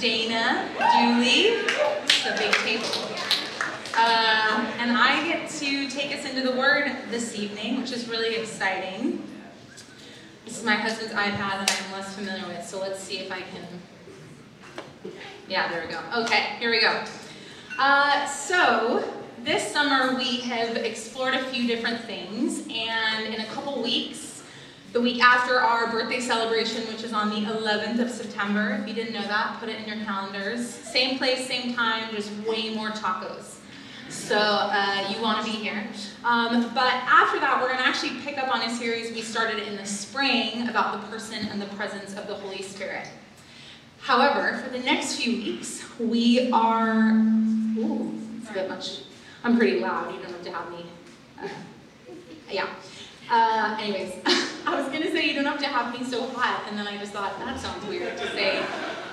Dana Dooley, the big table. Uh, and I get to take us into the Word this evening, which is really exciting. This is my husband's iPad that I'm less familiar with, so let's see if I can. Yeah, there we go. Okay, here we go. Uh, so, this summer we have explored a few different things, and in a couple weeks, the week after our birthday celebration, which is on the 11th of September, if you didn't know that, put it in your calendars. Same place, same time, just way more tacos. So uh, you want to be here. Um, but after that, we're going to actually pick up on a series we started in the spring about the person and the presence of the Holy Spirit. However, for the next few weeks, we are. Ooh, it's a bit much. I'm pretty loud. You don't have to have me. Uh, yeah. Uh, anyways, I was going to say you don't have to have me so hot, and then I just thought that sounds weird to say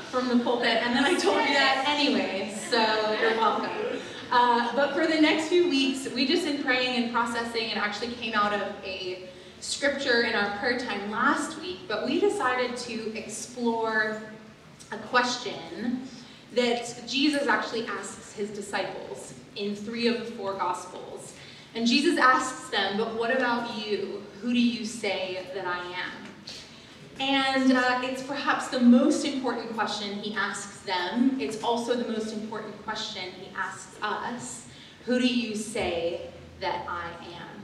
from the pulpit, and then I told you that anyway, so you're welcome. Uh, but for the next few weeks, we just in praying and processing, it actually came out of a scripture in our prayer time last week, but we decided to explore a question that Jesus actually asks his disciples in three of the four Gospels. And Jesus asks them, But what about you? Who do you say that I am? And uh, it's perhaps the most important question he asks them. It's also the most important question he asks us. Who do you say that I am?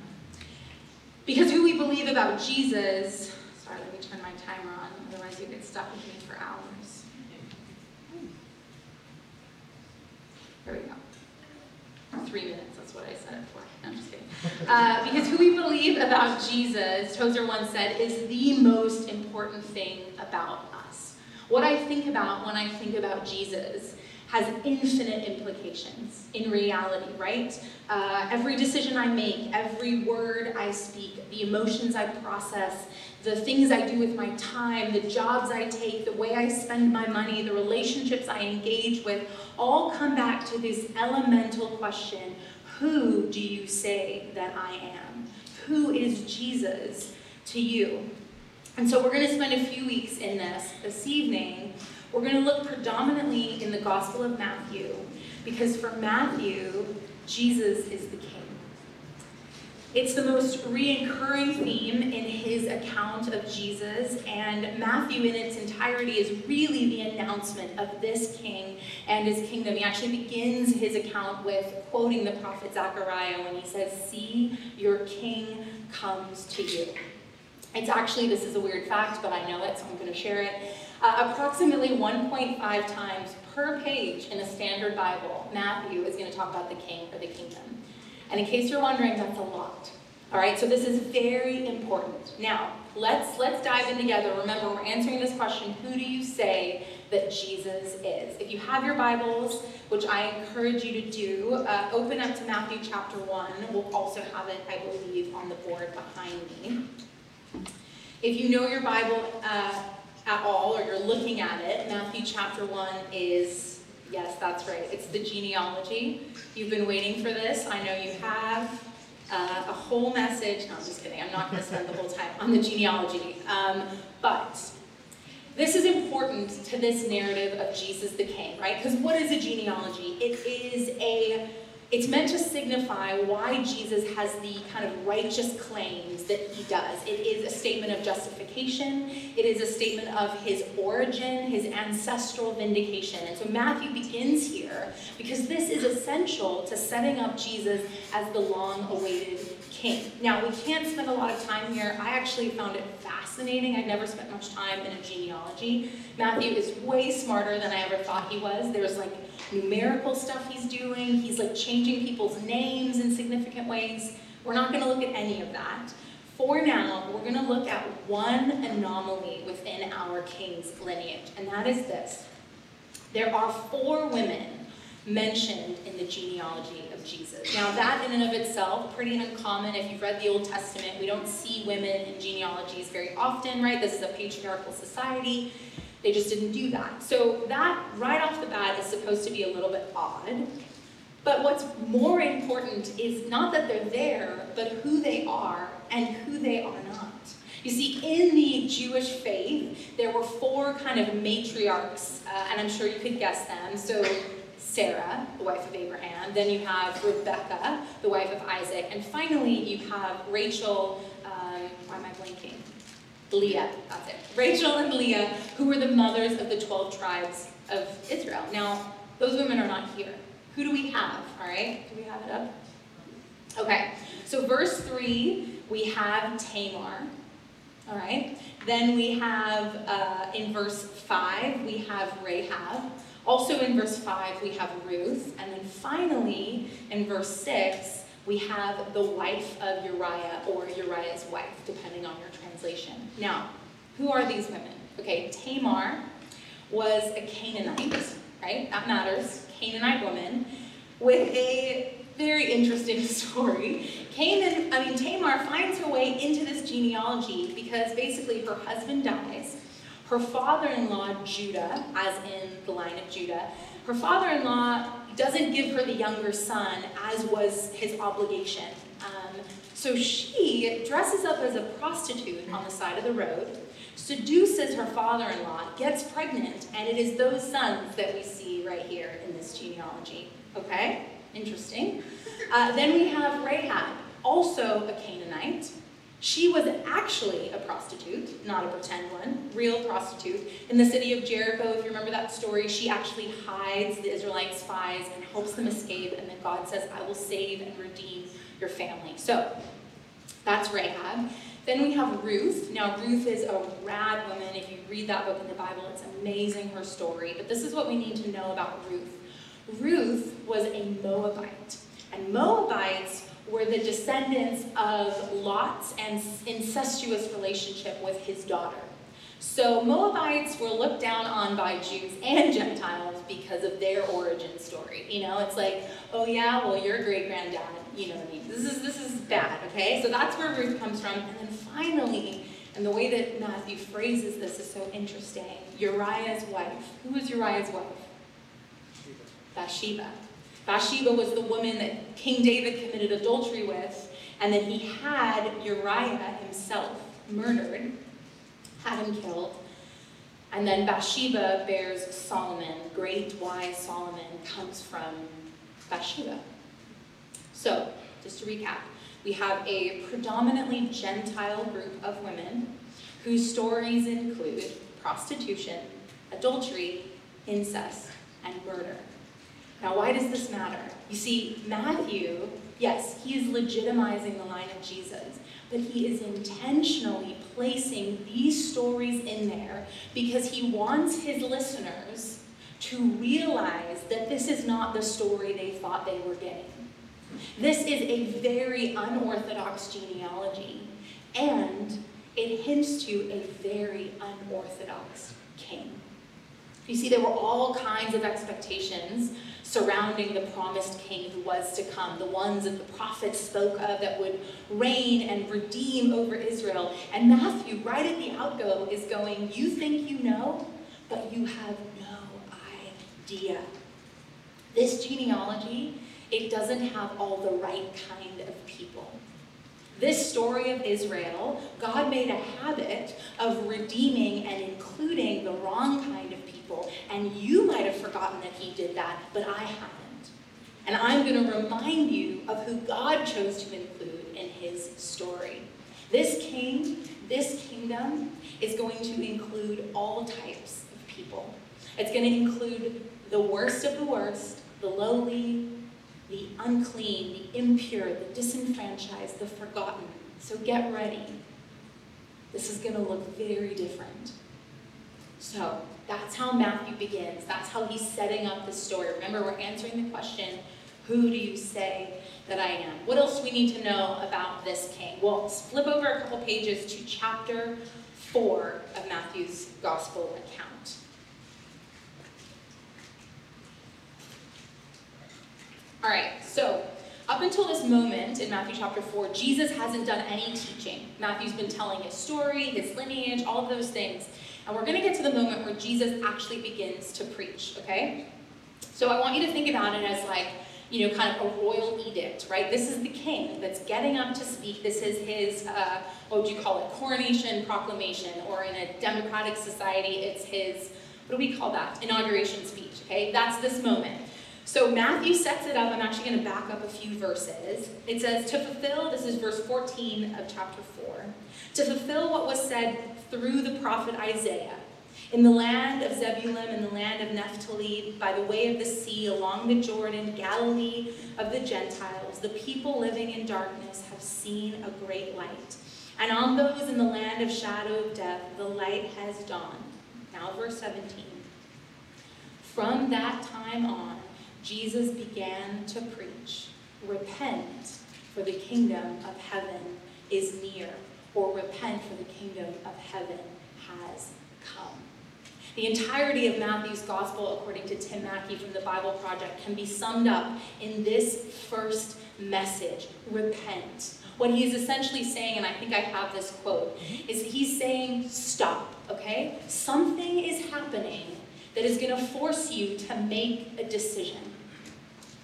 Because who we believe about Jesus, sorry, let me turn my timer on, otherwise you get stuck with me for hours. There we go. Three minutes, that's what I said it for. I'm just kidding. Uh, because who we believe about Jesus, Tozer once said, is the most important thing about us. What I think about when I think about Jesus has infinite implications in reality, right? Uh, every decision I make, every word I speak, the emotions I process, the things I do with my time, the jobs I take, the way I spend my money, the relationships I engage with, all come back to this elemental question who do you say that I am? Who is Jesus to you? And so we're going to spend a few weeks in this this evening. We're going to look predominantly in the Gospel of Matthew because for Matthew, Jesus is the King. It's the most reoccurring theme in his account of Jesus, and Matthew, in its entirety, is really the announcement of this king and his kingdom. He actually begins his account with quoting the prophet Zechariah when he says, See, your king comes to you. It's actually, this is a weird fact, but I know it, so I'm going to share it. Uh, approximately 1.5 times per page in a standard Bible, Matthew is going to talk about the king or the kingdom. And in case you're wondering, that's a lot. All right, so this is very important. Now, let's let's dive in together. Remember, we're answering this question, who do you say that Jesus is? If you have your Bibles, which I encourage you to do, uh, open up to Matthew chapter 1. We'll also have it, I believe, on the board behind me. If you know your Bible uh, at all, or you're looking at it, Matthew chapter 1 is Yes, that's right. It's the genealogy. You've been waiting for this. I know you have. Uh, a whole message. No, I'm just kidding. I'm not going to spend the whole time on the genealogy. Um, but this is important to this narrative of Jesus the King, right? Because what is a genealogy? It is a it's meant to signify why Jesus has the kind of righteous claims that he does. It is a statement of justification. It is a statement of his origin, his ancestral vindication. And so Matthew begins here because this is essential to setting up Jesus as the long-awaited Now, we can't spend a lot of time here. I actually found it fascinating. I'd never spent much time in a genealogy. Matthew is way smarter than I ever thought he was. There's like numerical stuff he's doing. He's like changing people's names in significant ways. We're not going to look at any of that. For now, we're going to look at one anomaly within our king's lineage, and that is this. There are four women mentioned in the genealogy of Jesus. Now that in and of itself, pretty uncommon. If you've read the Old Testament, we don't see women in genealogies very often, right? This is a patriarchal society. They just didn't do that. So that, right off the bat, is supposed to be a little bit odd. But what's more important is not that they're there, but who they are and who they are not. You see, in the Jewish faith, there were four kind of matriarchs, uh, and I'm sure you could guess them. So Sarah, the wife of Abraham. Then you have Rebecca, the wife of Isaac. And finally, you have Rachel, um, why am I blanking? Leah, that's it. Rachel and Leah, who were the mothers of the 12 tribes of Israel. Now, those women are not here. Who do we have? All right, do we have it up? Okay, so verse 3, we have Tamar. All right, then we have, uh, in verse 5, we have Rahab. Also in verse 5, we have Ruth. And then finally, in verse 6, we have the wife of Uriah or Uriah's wife, depending on your translation. Now, who are these women? Okay, Tamar was a Canaanite, right? That matters. Canaanite woman with a very interesting story. Canaan, I mean, Tamar finds her way into this genealogy because basically her husband dies her father-in-law, Judah, as in the line of Judah, her father-in-law doesn't give her the younger son, as was his obligation. Um, so she dresses up as a prostitute on the side of the road, seduces her father-in-law, gets pregnant, and it is those sons that we see right here in this genealogy. Okay? Interesting. Uh, then we have Rahab, also a Canaanite. She was actually a prostitute, not a pretend one, real prostitute. In the city of Jericho, if you remember that story, she actually hides the Israelite spies and helps them escape, and then God says, I will save and redeem your family. So, that's Rahab. Then we have Ruth. Now, Ruth is a rad woman. If you read that book in the Bible, it's amazing her story. But this is what we need to know about Ruth. Ruth was a Moabite. And Moabites were the descendants of Lot's incestuous relationship with his daughter. So Moabites were looked down on by Jews and Gentiles because of their origin story. You know, it's like, oh yeah, well your great granddad, you know? This is this is bad, okay? So that's where Ruth comes from. And then finally, and the way that Matthew phrases this is so interesting. Uriah's wife. Who was Uriah's wife? Bathsheba. Bathsheba was the woman that King David committed adultery with, and then he had Uriah himself murdered, had him killed. And then Bathsheba bears Solomon. Great wise Solomon comes from Bathsheba. So, just to recap, we have a predominantly Gentile group of women whose stories include prostitution, adultery, incest, and murder. Now, why does this matter? You see, Matthew, yes, he is legitimizing the line of Jesus, but he is intentionally placing these stories in there because he wants his listeners to realize that this is not the story they thought they were getting. This is a very unorthodox genealogy, and it hints to a very unorthodox king. You see, there were all kinds of expectations surrounding the promised king who was to come, the ones that the prophets spoke of that would reign and redeem over Israel. And Matthew, right at the outgo, is going, You think you know, but you have no idea. This genealogy, it doesn't have all the right kind of people. This story of Israel, God made a habit of redeeming and including the wrong kind of people. And you might have forgotten that he did that, but I haven't. And I'm going to remind you of who God chose to include in his story. This king, this kingdom, is going to include all types of people. It's going to include the worst of the worst, the lowly, the unclean, the impure, the disenfranchised, the forgotten. So get ready. This is going to look very different. So that's how Matthew begins. That's how he's setting up the story. Remember, we're answering the question, who do you say that I am? What else we need to know about this king? Well, flip over a couple pages to chapter 4 of Matthew's gospel account. All right, so up until this moment in Matthew chapter 4, Jesus hasn't done any teaching. Matthew's been telling his story, his lineage, all of those things. And we're going to get to the moment where Jesus actually begins to preach, okay? So I want you to think about it as like you know, kind of a royal edict, right? This is the king that's getting up to speak. This is his, uh, what would you call it, coronation proclamation, or in a democratic society, it's his, what do we call that? Inauguration speech, okay? That's this moment. So Matthew sets it up. I'm actually going to back up a few verses. It says, to fulfill, this is verse 14 of chapter 4, to fulfill what was said through the prophet Isaiah. In the land of Zebulun and the land of Naphtali, by the way of the sea, along the Jordan, Galilee of the Gentiles, the people living in darkness have seen a great light. And on those in the land of shadow of death, the light has dawned. Now, verse 17. From that time on, Jesus began to preach, Repent, for the kingdom of heaven is near, or repent, for the kingdom of heaven has come. The entirety of Matthew's gospel, according to Tim Mackie from the Bible Project, can be summed up in this first message repent. What he is essentially saying, and I think I have this quote, is he's saying, stop, okay? Something is happening that is going to force you to make a decision.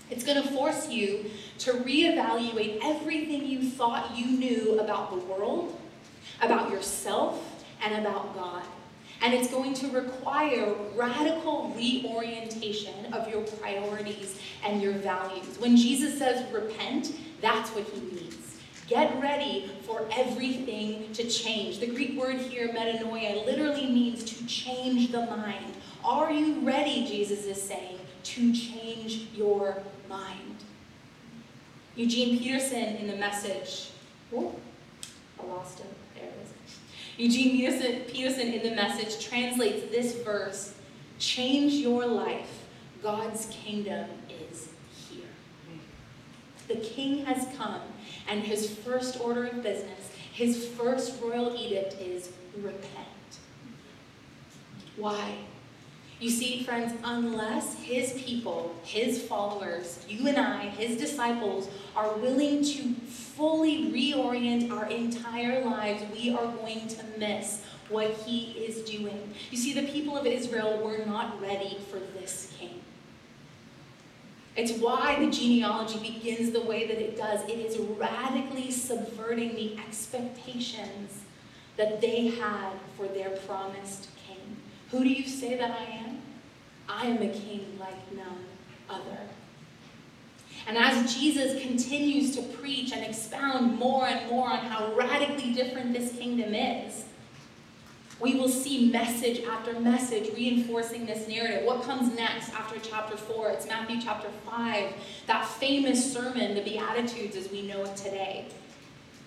It's going to force you to reevaluate everything you thought you knew about the world, about yourself, and about God. And it's going to require radical reorientation of your priorities and your values. When Jesus says repent, that's what he means. Get ready for everything to change. The Greek word here, metanoia, literally means to change the mind. Are you ready, Jesus is saying, to change your mind? Eugene Peterson in the message, oh, I lost him. Eugene Peterson, Peterson in the message translates this verse change your life. God's kingdom is here. The king has come, and his first order of business, his first royal edict is repent. Why? You see, friends, unless his people, his followers, you and I, his disciples, are willing to fully reorient our entire lives, we are going to miss what he is doing. You see, the people of Israel were not ready for this king. It's why the genealogy begins the way that it does. It is radically subverting the expectations that they had for their promised king. Who do you say that I am? I am a king like none other. And as Jesus continues to preach and expound more and more on how radically different this kingdom is, we will see message after message reinforcing this narrative. What comes next after chapter 4? It's Matthew chapter 5, that famous sermon, the Beatitudes as we know it today,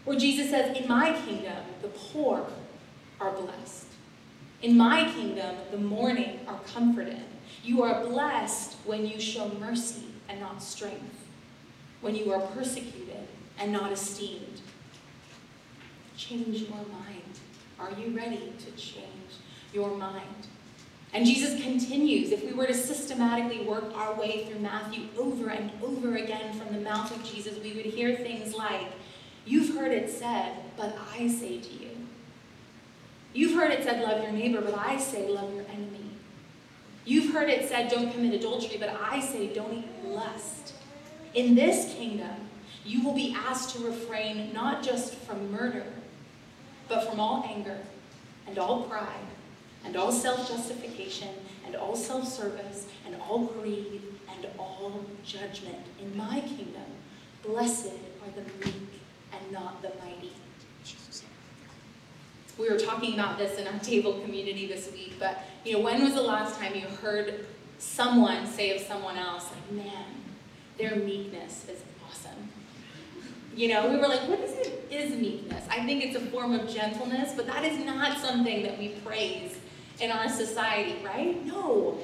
where Jesus says, In my kingdom, the poor are blessed. In my kingdom, the mourning are comforted. You are blessed when you show mercy and not strength when you are persecuted and not esteemed. Change your mind. Are you ready to change your mind? And Jesus continues, if we were to systematically work our way through Matthew over and over again from the mouth of Jesus, we would hear things like, You've heard it said, but I say to you. You've heard it said, Love your neighbor, but I say, Love your enemy. You've heard it said, Don't commit adultery, but I say, Don't eat lust. In this kingdom, you will be asked to refrain not just from murder, but from all anger and all pride and all self-justification and all self-service and all greed and all judgment. In my kingdom, blessed are the meek and not the mighty. We were talking about this in our table community this week, but you know, when was the last time you heard someone say of someone else, like, man, their meekness is awesome. You know, we were like, what is it is meekness? I think it's a form of gentleness, but that is not something that we praise in our society, right? No.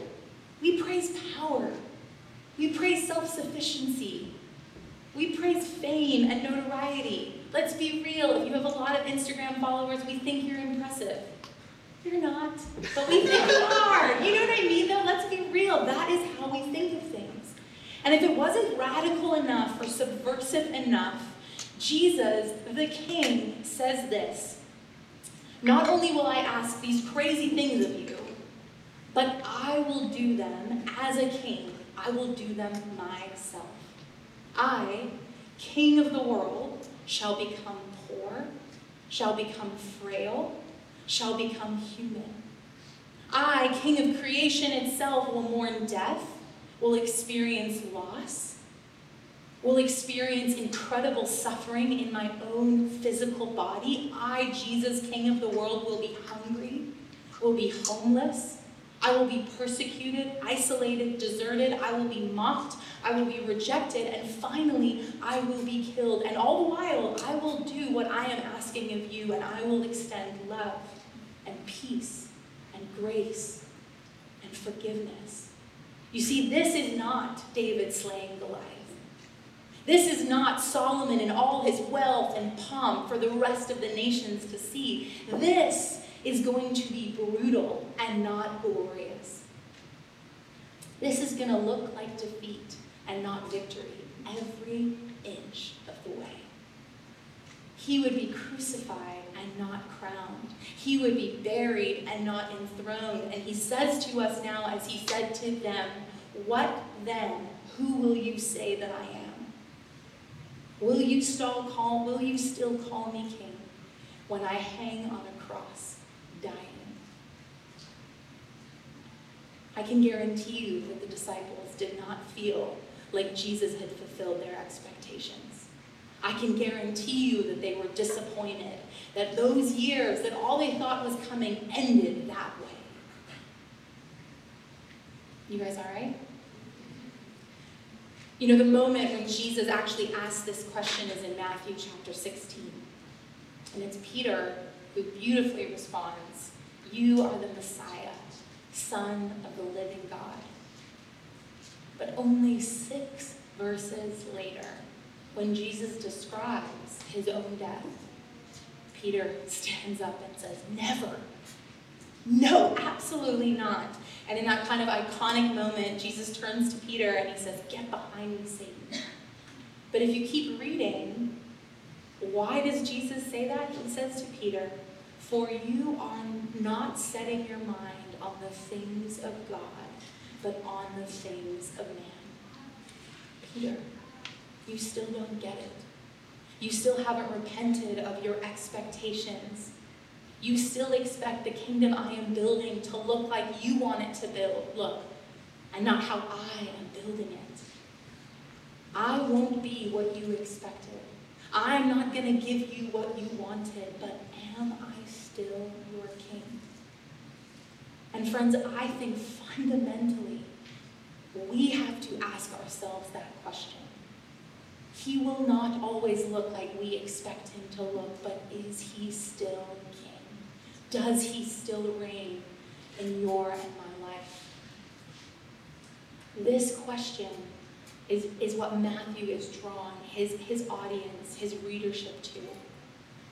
We praise power. We praise self-sufficiency. We praise fame and notoriety. Let's be real. If you have a lot of Instagram followers, we think you're impressive. You're not, but we think you are. You know what I mean, though? Let's be real. That is how we think of things. And if it wasn't radical enough or subversive enough, Jesus, the King, says this Not only will I ask these crazy things of you, but I will do them as a king. I will do them myself. I, king of the world, shall become poor, shall become frail, shall become human. I, king of creation itself, will mourn death, will experience loss, will experience incredible suffering in my own physical body. I, Jesus, king of the world, will be hungry, will be homeless, I will be persecuted, isolated, deserted. I will be mocked. I will be rejected. And finally, I will be killed. And all the while, I will do what I am asking of you, and I will extend love and peace and grace and forgiveness. You see, this is not David slaying Goliath. This is not Solomon in all his wealth and pomp for the rest of the nations to see. This is going to be brutal and not glorious. This is going to look like defeat and not victory every inch of the way. He would be crucified and not crowned. He would be buried and not enthroned. And he says to us now, as he said to them, What then? Who will you say that I am? Will you still call, will you still call me king when I hang on a cross? Dying. I can guarantee you that the disciples did not feel like Jesus had fulfilled their expectations. I can guarantee you that they were disappointed, that those years, that all they thought was coming, ended that way. You guys all right? You know, the moment when Jesus actually asked this question is in Matthew chapter 16. And it's Peter who beautifully responds, You are the Messiah, Son of the living God. But only six verses later, when Jesus describes his own death, Peter stands up and says, Never. No, absolutely not. And in that kind of iconic moment, Jesus turns to Peter and he says, Get behind me, Satan. But if you keep reading, why does Jesus say that? He says to Peter, for you are not setting your mind on the things of God, but on the things of man. Peter, you still don't get it. You still haven't repented of your expectations. You still expect the kingdom I am building to look like you want it to build, look, and not how I am building it. I won't be what you expected. I'm not going to give you what you wanted, but am I still your king? And friends, I think fundamentally, we have to ask ourselves that question. He will not always look like we expect him to look, but is he still king? Does he still reign in your and my life? This question is, is what Matthew is drawing his, his audience, his readership to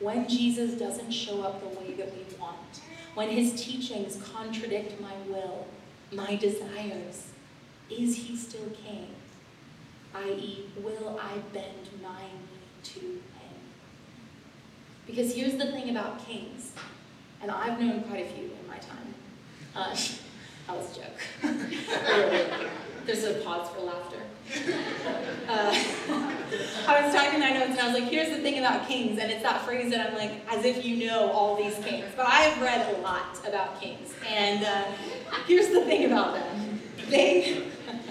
when Jesus doesn't show up the way that we want, when his teachings contradict my will, my desires, is he still king? I.e., will I bend my knee to him? Because here's the thing about kings, and I've known quite a few in my time. Uh, that was a joke. There's a pause for laughter. Uh, I was talking my notes and I was like, here's the thing about kings, and it's that phrase that I'm like, as if you know all these kings. But I've read a lot about kings, and uh, here's the thing about them. They,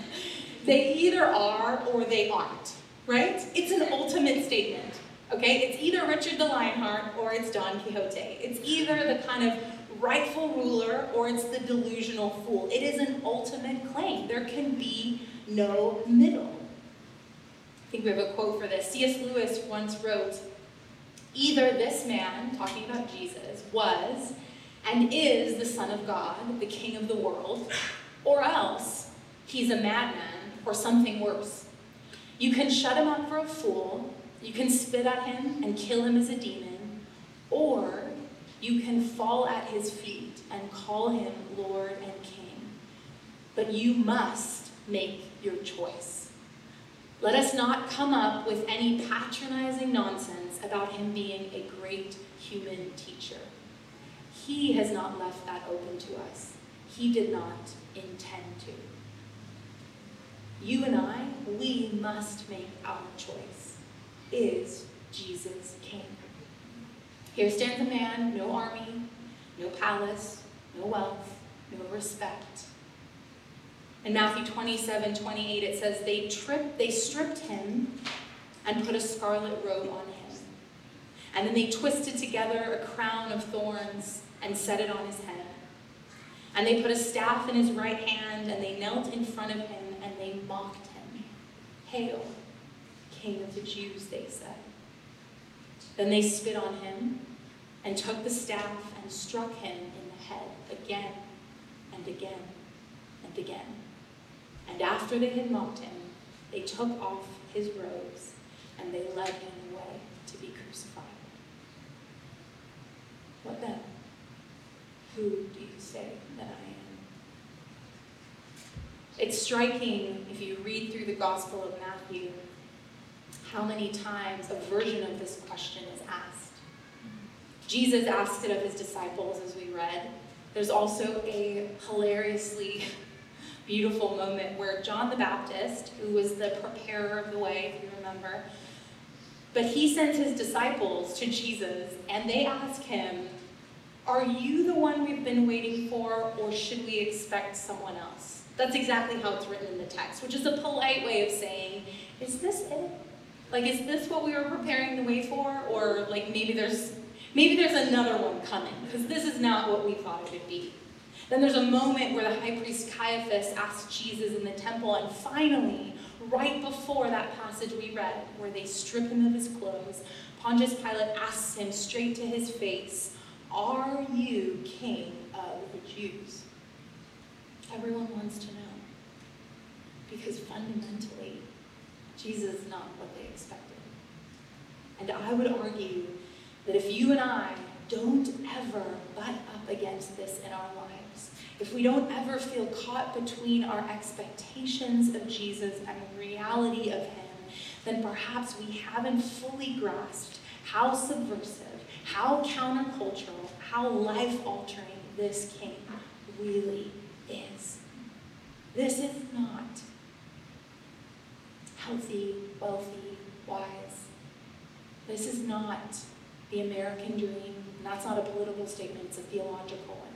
they either are or they aren't, right? It's an ultimate statement, okay? It's either Richard the Lionheart or it's Don Quixote. It's either the kind of rightful ruler or it's the delusional fool. It is an ultimate claim. There can be no middle. I think we have a quote for this. C.S. Lewis once wrote, Either this man, talking about Jesus, was and is the Son of God, the King of the world, or else he's a madman or something worse. You can shut him up for a fool, you can spit at him and kill him as a demon, or you can fall at his feet and call him Lord and King. But you must make your choice. Let us not come up with any patronizing nonsense about him being a great human teacher. He has not left that open to us. He did not intend to. you and I, we must make our choice. Is Jesus king? Here stands a man, no army, no palace, no wealth, no respect. In Matthew 27, 28, it says, they, tripped, they stripped him and put a scarlet robe on him. And then they twisted together a crown of thorns and set it on his head. And they put a staff in his right hand, and they knelt in front of him, and they mocked him. Hail, King of the Jews, they said. Then they spit on him, and took the staff and struck him in the head again and again and again. And after they had mocked him, they took off his robes, and they led him away to be crucified. What then? Who do you say that I am? It's striking, if you read through the Gospel of Matthew, how many times a version of this question is asked. Jesus asked it of his disciples, as we read. There's also a hilariously beautiful moment where John the Baptist, who was the preparer of the way, if you remember, but he sends his disciples to Jesus and they ask him, Are you the one we've been waiting for, or should we expect someone else? That's exactly how it's written in the text, which is a polite way of saying, Is this it? Like, is this what we were preparing the way for? Or like maybe there's maybe there's another one coming, because this is not what we thought it would be. Then there's a moment where the high priest Caiaphas asks Jesus in the temple, and finally, right before that passage we read, where they strip him of his clothes, Pontius Pilate asks him straight to his face, Are you king of the Jews? Everyone wants to know. Because fundamentally, Jesus is not what they expected. And I would argue that if you and I don't ever butt up against this in our lives, if we don't ever feel caught between our expectations of Jesus and the reality of Him, then perhaps we haven't fully grasped how subversive, how countercultural, how life altering this King really is. This is not healthy, wealthy, wise. This is not the American dream. That's not a political statement, it's a theological one.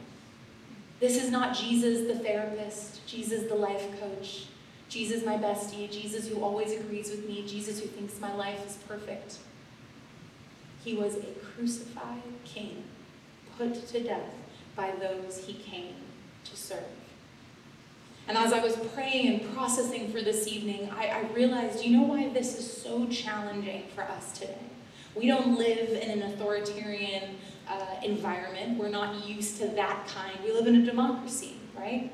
This is not Jesus the therapist, Jesus the life coach, Jesus my bestie, Jesus who always agrees with me, Jesus who thinks my life is perfect. He was a crucified king, put to death by those he came to serve. And as I was praying and processing for this evening, I, I, realized, you know why this is so challenging for us today? We don't live in an authoritarian uh, environment. We're not used to that kind. We live in a democracy, right?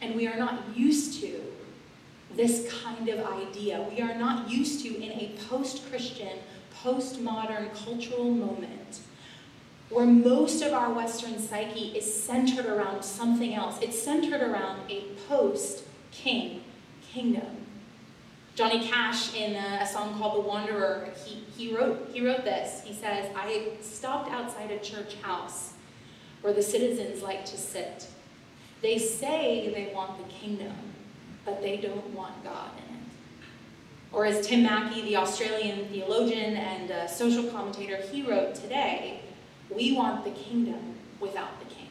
And we are not used to this kind of idea. We are not used to, in a post-Christian, post-modern cultural moment, where most of our Western psyche is centered around something else. It's centered around a post-king kingdom. Johnny Cash, in a, a, song called The Wanderer, he, he, wrote, he wrote this. He says, I stopped outside a church house where the citizens like to sit. They say they want the kingdom, but they don't want God in it. Or as Tim Mackie, the Australian theologian and social commentator, he wrote today, we want the kingdom without the king.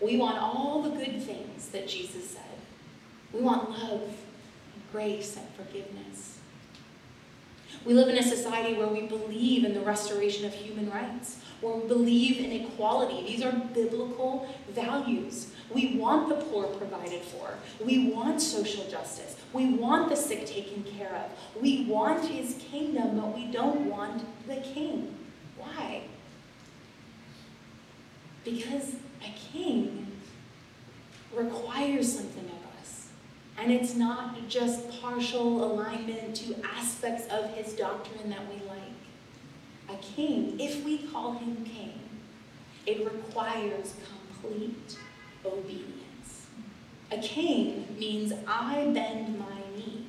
We want all the good things that Jesus said. We want love grace and forgiveness. We live in a society where we believe in the restoration of human rights, where we believe in equality. These are biblical values. We want the poor provided for. We want social justice. We want the sick taken care of. We want his kingdom, but we don't want the king. Why? Because a king requires something of. And it's not just partial alignment to aspects of his doctrine that we like. A king, if we call him king, it requires complete obedience. A king means I bend my knee.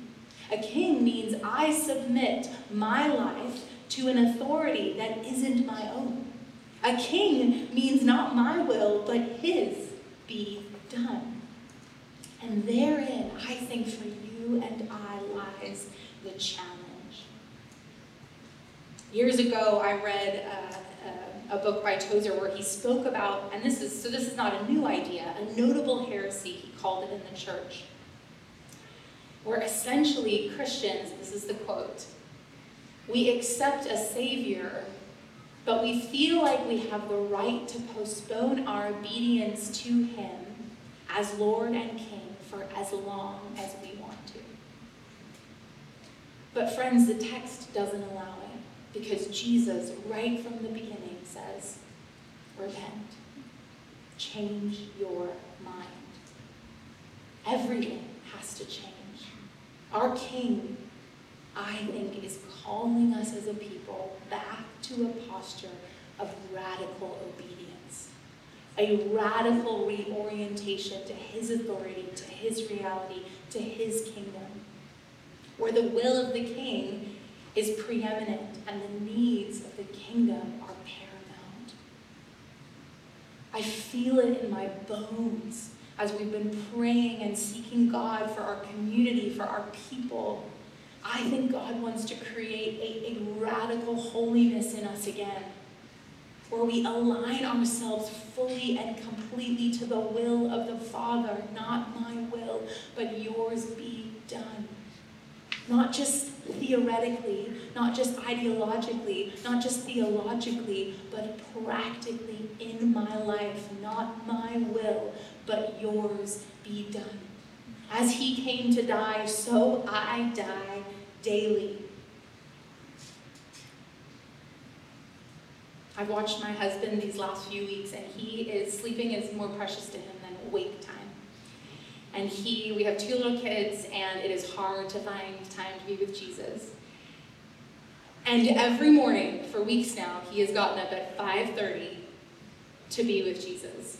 A king means I submit my life to an authority that isn't my own. A king means not my will, but his be done. And therein, I think for you and I lies the challenge. Years ago, I read uh, uh, a book by Tozer where he spoke about, and this is so this is not a new idea, a notable heresy, he called it in the church, where essentially Christians, this is the quote, we accept a Savior, but we feel like we have the right to postpone our obedience to Him as Lord and King for as long as we want to. But, friends, the text doesn't allow it because Jesus, right from the beginning, says, Repent, change your mind. Everything has to change. Our King, I think, is calling us as a people back to a posture of radical obedience, a radical reorientation to His authority, to His reality, to His kingdom, where the will of the King is preeminent and the needs of the kingdom are paramount. I feel it in my bones as we've been praying and seeking God for our community, for our people. I think God wants to create a, a radical holiness in us again, where we align ourselves fully and completely to the will of the Father. Not my will, but yours be done. Not just theoretically, not just ideologically, not just theologically, but practically in my life. Not my will, but yours be done. As he came to die, so I die daily. I've watched my husband these last few weeks, and he is sleeping is more precious to him than wake time. And he, we have two little kids, and it is hard to find time to be with Jesus. And every morning for weeks now, he has gotten up at 5:30 to be with Jesus.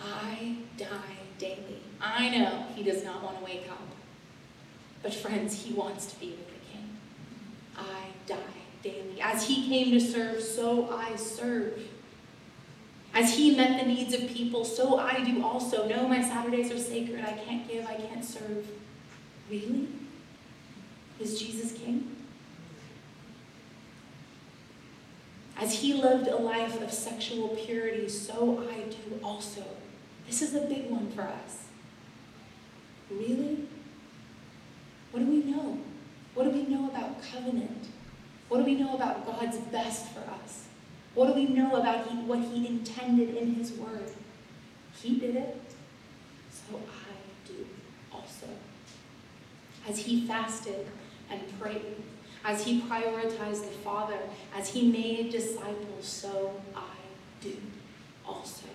I die daily. I know he does not want to wake up. But friends, he wants to be with the king. I die daily. As he came to serve, so I serve. As he met the needs of people, so I do also. No, my Saturdays are sacred. I can't give, I can't serve. Really? Is Jesus king? As he lived a life of sexual purity, so I do also. This is a big one for us. Really? What do we know? What do we know about covenant? What do we know about God's best for us? What do we know about he, what He intended in His Word? He did it, so I do also. As He fasted and prayed, as He prioritized the Father, as He made disciples, so I do also.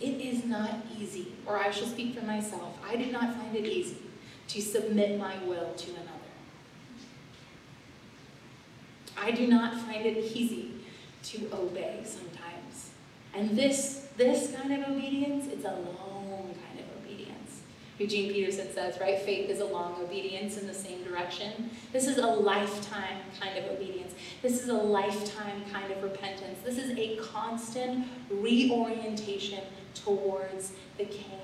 It is not easy, or I shall speak for myself. I did not find it easy to submit my will to another. I do not find it easy to obey sometimes. And this, this kind of obedience, it's a long kind of obedience. Eugene Peterson says, right, faith is a long obedience in the same direction. This is a lifetime kind of obedience. This is a lifetime kind of repentance. This is a constant reorientation towards the King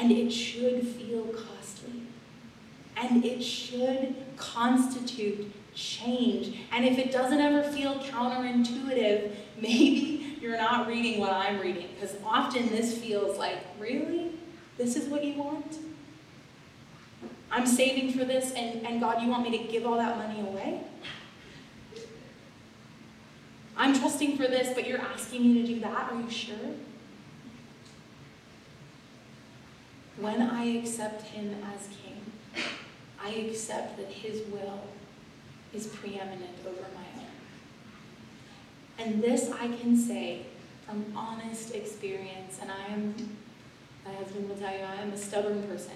and it should feel costly. And it should constitute change. And if it doesn't ever feel counterintuitive, maybe you're not reading what I'm reading. Because often this feels like, really? This is what you want? I'm saving for this, and, and God, you want me to give all that money away? I'm trusting for this, but you're asking me to do that? Are you sure? When I accept him as king, I accept that his will is preeminent over my own. And this I can say from honest experience, and I am, my husband will tell you, I am a stubborn person.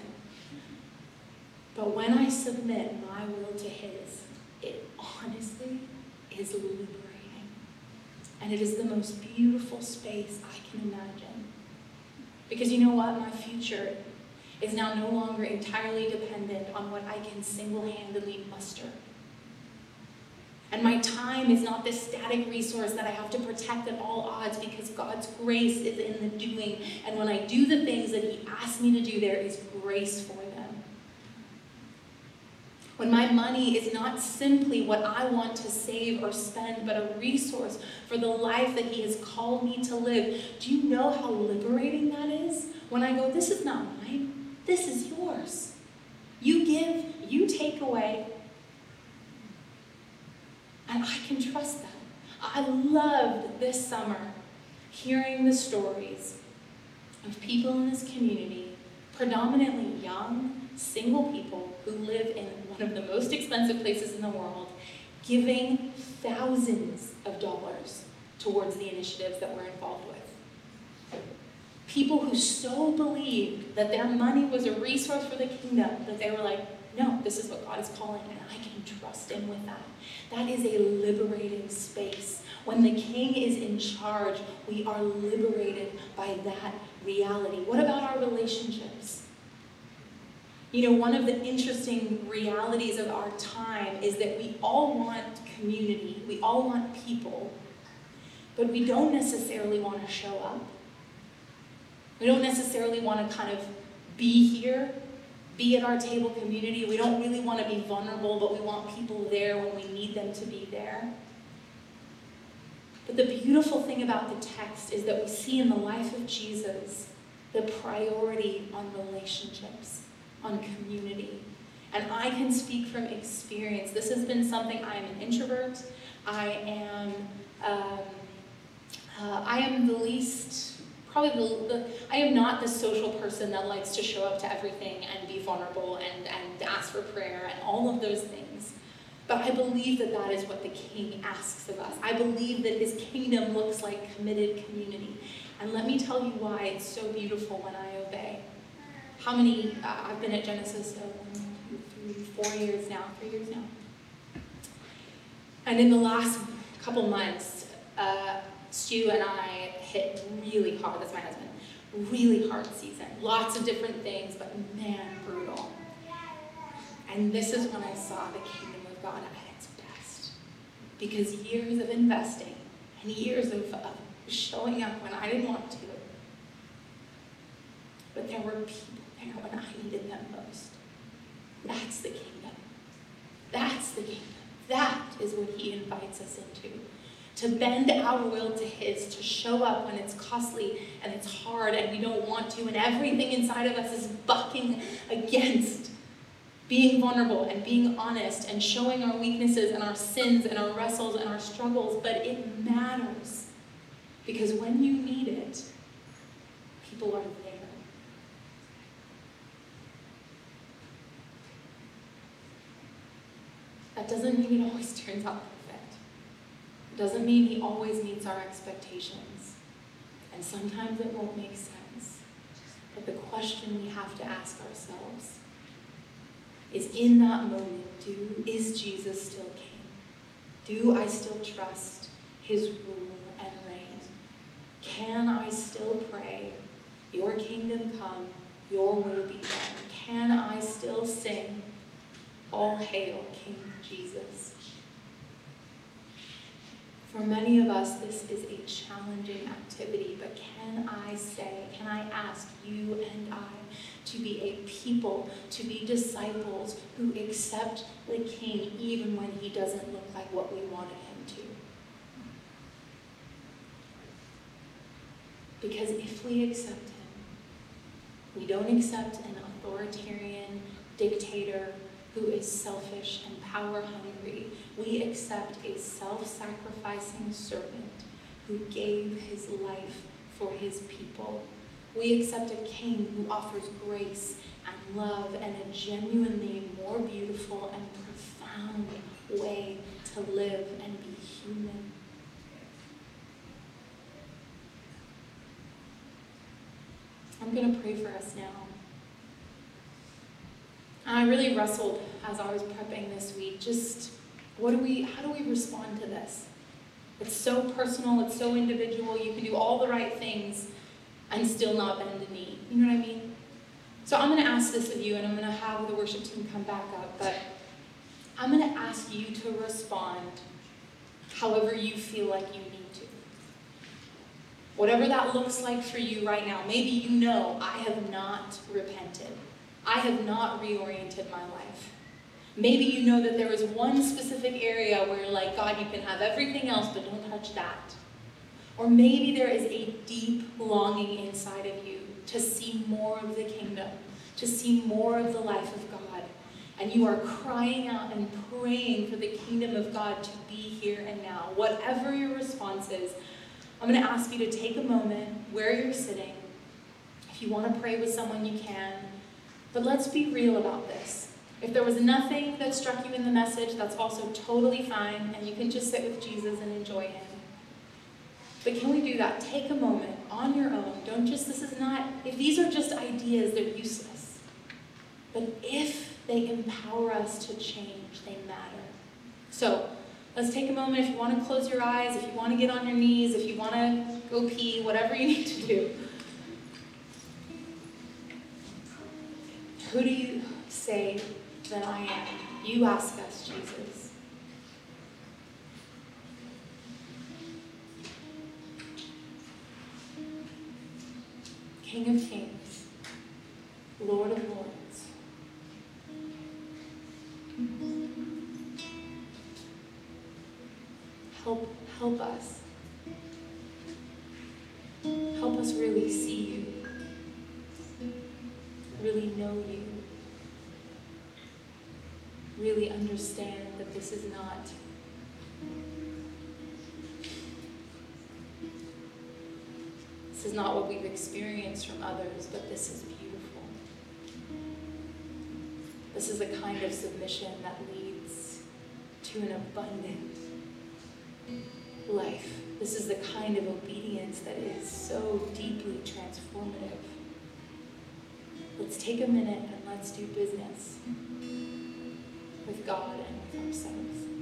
But when I submit my will to his, it honestly is liberating. And it is the most beautiful space I can imagine. Because you know what? My future is now no longer entirely dependent on what I can single handedly muster. And my time is not this static resource that I have to protect at all odds because God's grace is in the doing. And when I do the things that He asks me to do, there is grace for them. When my money is not simply what I want to save or spend, but a resource for the life that He has called me to live, do you know how liberating that is? When I go, this is not mine, this is yours. You give, you take away, and I can trust them. I loved this summer hearing the stories of people in this community, predominantly young, single people who live in one of the most expensive places in the world, giving thousands of dollars towards the initiatives that we're involved with. People who so believed that their money was a resource for the kingdom that they were like, no, this is what God is calling, and I can trust Him with that. That is a liberating space. When the King is in charge, we are liberated by that reality. What about our relationships? You know, one of the interesting realities of our time is that we all want community, we all want people, but we don't necessarily want to show up. We don't necessarily want to kind of be here be at our table community. We don't really want to be vulnerable, but we want people there when we need them to be there. But the beautiful thing about the text is that we see in the life of Jesus the priority on relationships, on community. And I can speak from experience. This has been something I am an introvert. I am, um, uh, I am the least probably the, the, I am not the social person that likes to show up to everything and be vulnerable and, and ask for prayer and all of those things. But I believe that that is what the King asks of us. I believe that his kingdom looks like committed community. And let me tell you why it's so beautiful when I obey. How many, uh, I've been at Genesis uh, one, two, three, four years now, three years now. And in the last couple months, uh, Stu and I hit really hard, that's my husband, really hard season. Lots of different things, but man, brutal. And this is when I saw the kingdom of God at its best. Because years of investing and years of, of showing up when I didn't want to, but there were people there when I needed them most. That's the kingdom. That's the kingdom. That is what he invites us into to bend our will to His, to show up when it's costly and it's hard and we don't want to, and everything inside of us is bucking against being vulnerable and being honest and showing our weaknesses and our sins and our wrestles and our struggles, but it matters. Because when you need it, people are there. That doesn't mean it always turns out doesn't mean he always meets our expectations. And sometimes it won't make sense. But the question we have to ask ourselves is in that moment, do, is Jesus still king? Do I still trust his rule and reign? Can I still pray, your kingdom come, your will be done? Can I still sing, all hail King Jesus? For many of us, this is a challenging activity, but can I say, can I ask you and I to be a people, to be disciples who accept the King even when he doesn't look like what we wanted him to? Because if we accept him, we don't accept an authoritarian dictator who is selfish and power hungry. We accept a self sacrificing servant who gave his life for his people. We accept a king who offers grace and love and a genuinely more beautiful and profound way to live and be human. I'm going to pray for us now. And I really wrestled as I was prepping this week, just what do we, how do we respond to this? It's so personal, it's so individual, you can do all the right things and still not bend a knee. You know what I mean? So I'm going to ask this of you, and I'm going to have the worship team come back up, but I'm going to ask you to respond however you feel like you need to. Whatever that looks like for you right now, maybe you know I have not repented. I have not reoriented my life. Maybe you know that there is one specific area where you're like, God, you can have everything else, but don't touch that. Or maybe there is a deep longing inside of you to see more of the kingdom, to see more of the life of God. And you are crying out and praying for the kingdom of God to be here and now. Whatever your response is, I'm going to ask you to take a moment where you're sitting. If you want to pray with someone, you can. But let's be real about this. If there was nothing that struck you in the message, that's also totally fine, and you can just sit with Jesus and enjoy Him. But can we do that? Take a moment on your own. Don't just, this is not, if these are just ideas, they're useless. But if they empower us to change, they matter. So let's take a moment. If you want to close your eyes, if you want to get on your knees, if you want to go pee, whatever you need to do. Who do you say that I am? You ask us, Jesus. King of kings, Lord of lords. Help, help us. Help us really see know you, really understand that this is not This is not what we've experienced from others, but this is beautiful. This is a kind of submission that leads to an abundant life. This is the kind of obedience that is so deeply transformative. Let's take a minute and let's do business with God and with ourselves.